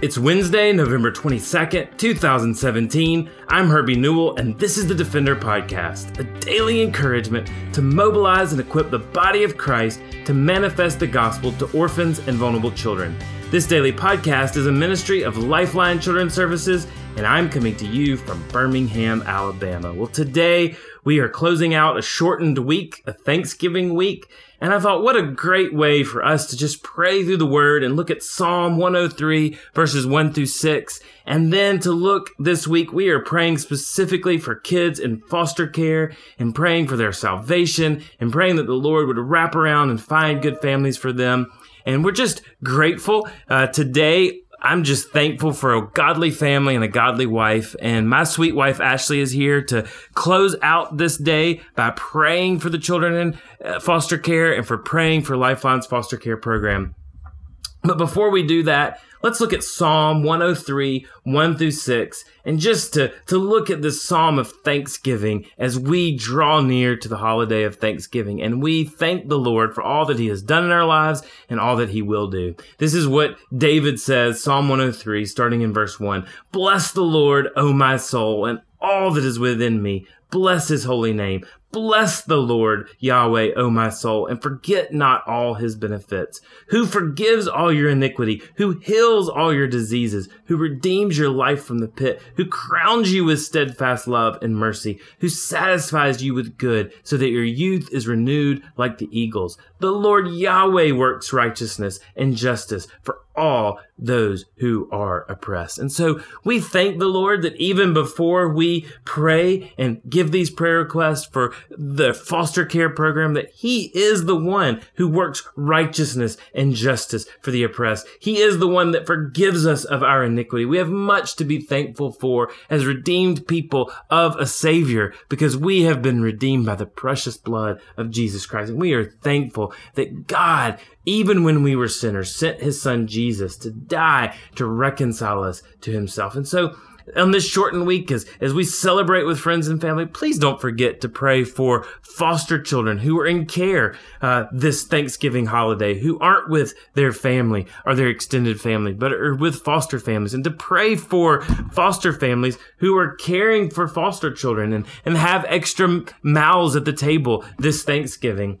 It's Wednesday, November 22nd, 2017. I'm Herbie Newell, and this is the Defender Podcast, a daily encouragement to mobilize and equip the body of Christ to manifest the gospel to orphans and vulnerable children. This daily podcast is a ministry of Lifeline Children's Services, and I'm coming to you from Birmingham, Alabama. Well, today we are closing out a shortened week, a Thanksgiving week, and I thought, what a great way for us to just pray through the word and look at Psalm 103 verses 1 through 6. And then to look this week, we are praying specifically for kids in foster care and praying for their salvation and praying that the Lord would wrap around and find good families for them. And we're just grateful. Uh, today, I'm just thankful for a godly family and a godly wife. And my sweet wife, Ashley, is here to close out this day by praying for the children in uh, foster care and for praying for Lifeline's foster care program. But before we do that, let's look at Psalm 103, 1 through 6, and just to, to look at this Psalm of thanksgiving as we draw near to the holiday of Thanksgiving. And we thank the Lord for all that He has done in our lives and all that He will do. This is what David says, Psalm 103, starting in verse 1. Bless the Lord, O my soul, and all that is within me. Bless his holy name. Bless the Lord, Yahweh, O my soul, and forget not all his benefits, who forgives all your iniquity, who heals all your diseases, who redeems your life from the pit, who crowns you with steadfast love and mercy, who satisfies you with good, so that your youth is renewed like the eagles. The Lord Yahweh works righteousness and justice for all those who are oppressed. And so we thank the Lord that even before we pray and give these prayer requests for the foster care program, that He is the one who works righteousness and justice for the oppressed. He is the one that forgives us of our iniquity. We have much to be thankful for as redeemed people of a Savior because we have been redeemed by the precious blood of Jesus Christ. And we are thankful that God even when we were sinners, sent his son Jesus to die to reconcile us to himself. And so, on this shortened week, as, as we celebrate with friends and family, please don't forget to pray for foster children who are in care uh, this Thanksgiving holiday, who aren't with their family or their extended family, but are with foster families, and to pray for foster families who are caring for foster children and, and have extra mouths at the table this Thanksgiving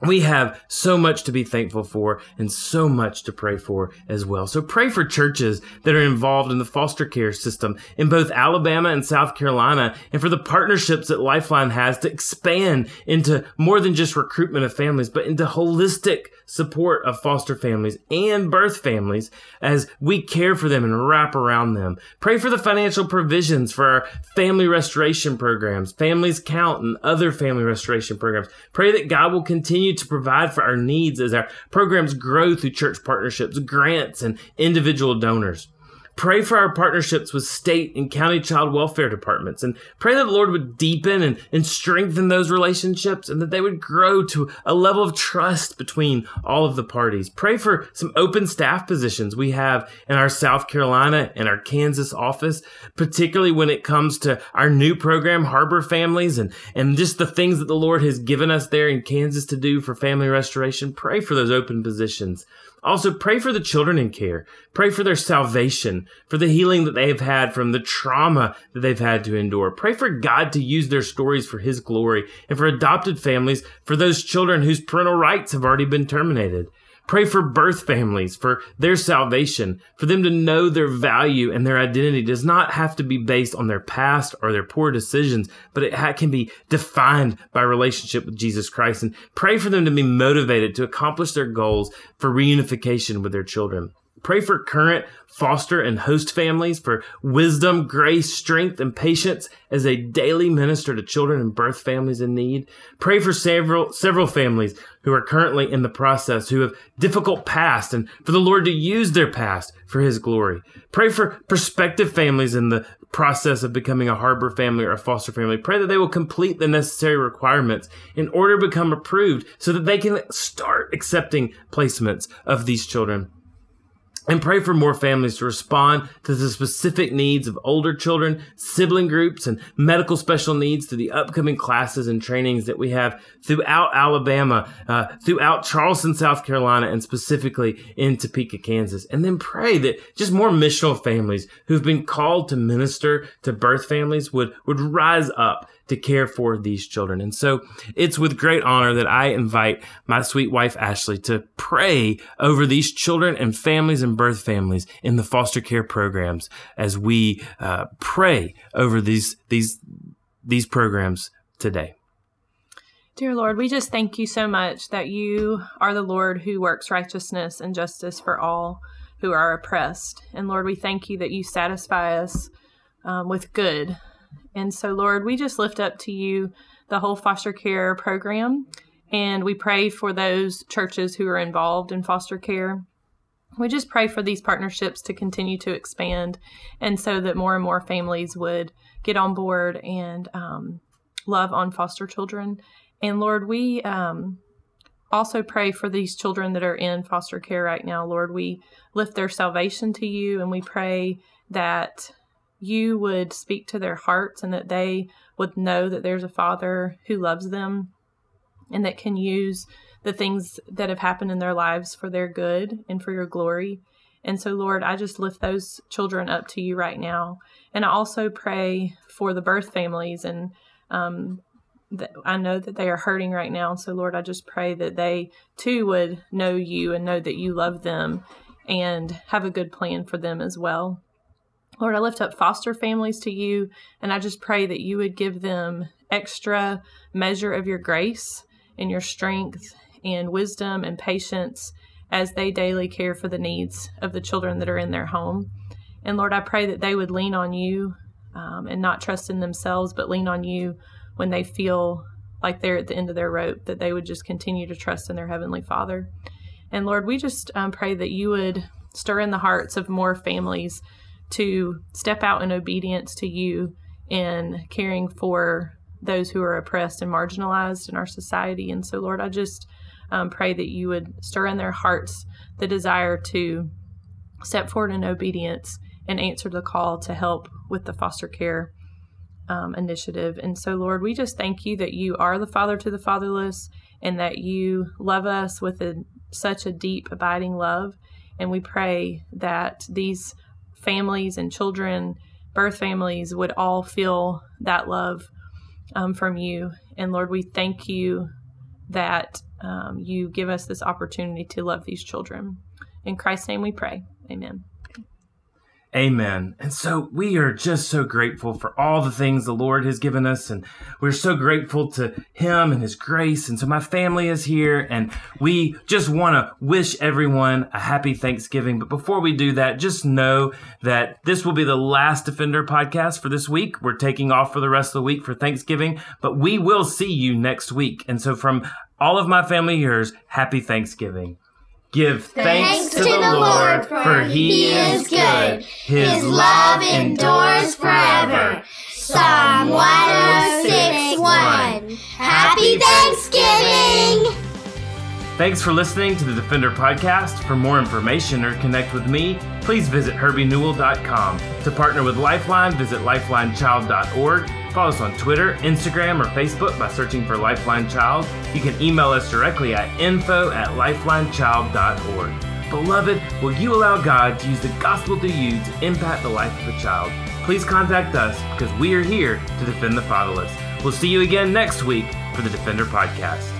we have so much to be thankful for and so much to pray for as well. So pray for churches that are involved in the foster care system in both Alabama and South Carolina and for the partnerships that Lifeline has to expand into more than just recruitment of families, but into holistic support of foster families and birth families as we care for them and wrap around them. Pray for the financial provisions for our family restoration programs, Families Count, and other family restoration programs. Pray that God will continue to provide for our needs as our programs grow through church partnerships, grants, and individual donors. Pray for our partnerships with state and county child welfare departments and pray that the Lord would deepen and, and strengthen those relationships and that they would grow to a level of trust between all of the parties. Pray for some open staff positions we have in our South Carolina and our Kansas office, particularly when it comes to our new program, Harbor Families, and, and just the things that the Lord has given us there in Kansas to do for family restoration. Pray for those open positions. Also, pray for the children in care. Pray for their salvation, for the healing that they have had from the trauma that they've had to endure. Pray for God to use their stories for His glory and for adopted families, for those children whose parental rights have already been terminated. Pray for birth families, for their salvation, for them to know their value and their identity does not have to be based on their past or their poor decisions, but it can be defined by relationship with Jesus Christ. And pray for them to be motivated to accomplish their goals for reunification with their children. Pray for current foster and host families for wisdom, grace, strength, and patience as they daily minister to children and birth families in need. Pray for several, several families who are currently in the process, who have difficult past, and for the Lord to use their past for His glory. Pray for prospective families in the process of becoming a harbor family or a foster family. Pray that they will complete the necessary requirements in order to become approved so that they can start accepting placements of these children. And pray for more families to respond to the specific needs of older children, sibling groups, and medical special needs through the upcoming classes and trainings that we have throughout Alabama, uh, throughout Charleston, South Carolina, and specifically in Topeka, Kansas. And then pray that just more missional families who've been called to minister to birth families would, would rise up to care for these children. And so it's with great honor that I invite my sweet wife, Ashley, to pray over these children and families and birth families in the foster care programs as we uh, pray over these, these, these programs today. Dear Lord, we just thank you so much that you are the Lord who works righteousness and justice for all who are oppressed. And Lord, we thank you that you satisfy us um, with good and so, Lord, we just lift up to you the whole foster care program, and we pray for those churches who are involved in foster care. We just pray for these partnerships to continue to expand, and so that more and more families would get on board and um, love on foster children. And Lord, we um, also pray for these children that are in foster care right now. Lord, we lift their salvation to you, and we pray that you would speak to their hearts and that they would know that there's a father who loves them and that can use the things that have happened in their lives for their good and for your glory. And so, Lord, I just lift those children up to you right now. And I also pray for the birth families. And um, that I know that they are hurting right now. So, Lord, I just pray that they too would know you and know that you love them and have a good plan for them as well. Lord, I lift up foster families to you, and I just pray that you would give them extra measure of your grace and your strength and wisdom and patience as they daily care for the needs of the children that are in their home. And Lord, I pray that they would lean on you um, and not trust in themselves, but lean on you when they feel like they're at the end of their rope, that they would just continue to trust in their Heavenly Father. And Lord, we just um, pray that you would stir in the hearts of more families to step out in obedience to you in caring for those who are oppressed and marginalized in our society. And so, Lord, I just um, pray that you would stir in their hearts the desire to step forward in obedience and answer the call to help with the foster care um, initiative. And so, Lord, we just thank you that you are the Father to the fatherless and that you love us with a, such a deep, abiding love. And we pray that these families and children, birth families would all feel that love um, from you. And Lord, we thank you that um, you give us this opportunity to love these children. In Christ's name we pray. Amen. Amen. And so we are just so grateful for all the things the Lord has given us. And we're so grateful to Him and His grace. And so my family is here and we just want to wish everyone a happy Thanksgiving. But before we do that, just know that this will be the last Defender podcast for this week. We're taking off for the rest of the week for Thanksgiving, but we will see you next week. And so from all of my family here's happy Thanksgiving. Give thanks, thanks to, the Lord, for he is good. His love endures forever. Psalm 106 1. Happy Thanksgiving! Thanks for listening to the Defender Podcast. For more information or connect with me, please visit herbienewell.com. To partner with Lifeline, visit lifelinechild.org. Follow us on Twitter, Instagram, or Facebook by searching for Lifeline Child. You can email us directly at info at lifelinechild.org. Beloved, will you allow God to use the gospel through you to impact the life of a child? Please contact us because we are here to defend the fatherless. We'll see you again next week for the Defender Podcast.